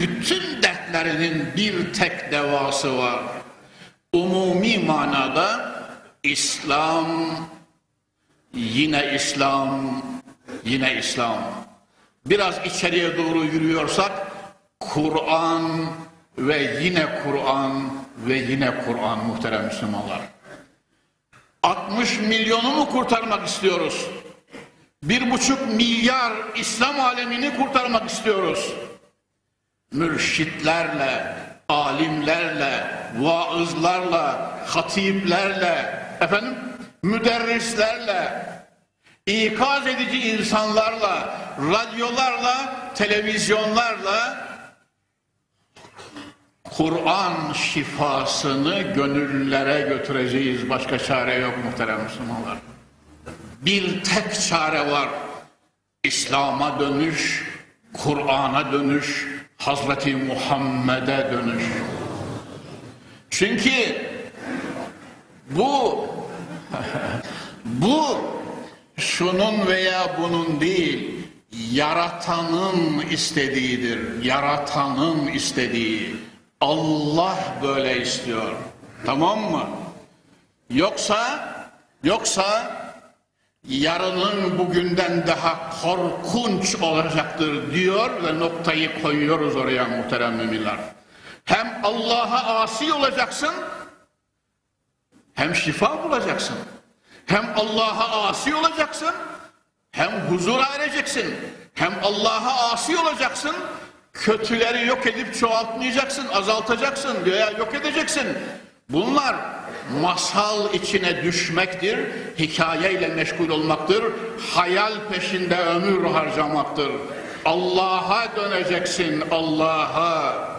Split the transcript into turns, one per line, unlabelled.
bütün dertlerinin bir tek devası var. Umumi manada İslam, yine İslam, yine İslam. Biraz içeriye doğru yürüyorsak Kur'an ve yine Kur'an ve yine Kur'an muhterem Müslümanlar. 60 milyonu mu kurtarmak istiyoruz? Bir buçuk milyar İslam alemini kurtarmak istiyoruz. Mürşitlerle, alimlerle, vaızlarla, hatiplerle, efendim, müderrislerle, ikaz edici insanlarla, radyolarla, televizyonlarla Kur'an şifasını gönüllere götüreceğiz. Başka çare yok muhterem Müslümanlar. Bir tek çare var. İslam'a dönüş, Kur'an'a dönüş, Hazreti Muhammed'e dönüş. Çünkü bu bu şunun veya bunun değil, yaratanın istediğidir. Yaratanın istediği. Allah böyle istiyor. Tamam mı? Yoksa yoksa yarının bugünden daha korkunç olacaktır diyor ve noktayı koyuyoruz oraya muhterem müminler. Hem Allah'a asi olacaksın hem şifa bulacaksın. Hem Allah'a asi olacaksın hem huzura ereceksin. Hem Allah'a asi olacaksın kötüleri yok edip çoğaltmayacaksın, azaltacaksın veya yok edeceksin. Bunlar masal içine düşmektir, hikayeyle meşgul olmaktır, hayal peşinde ömür harcamaktır. Allah'a döneceksin, Allah'a.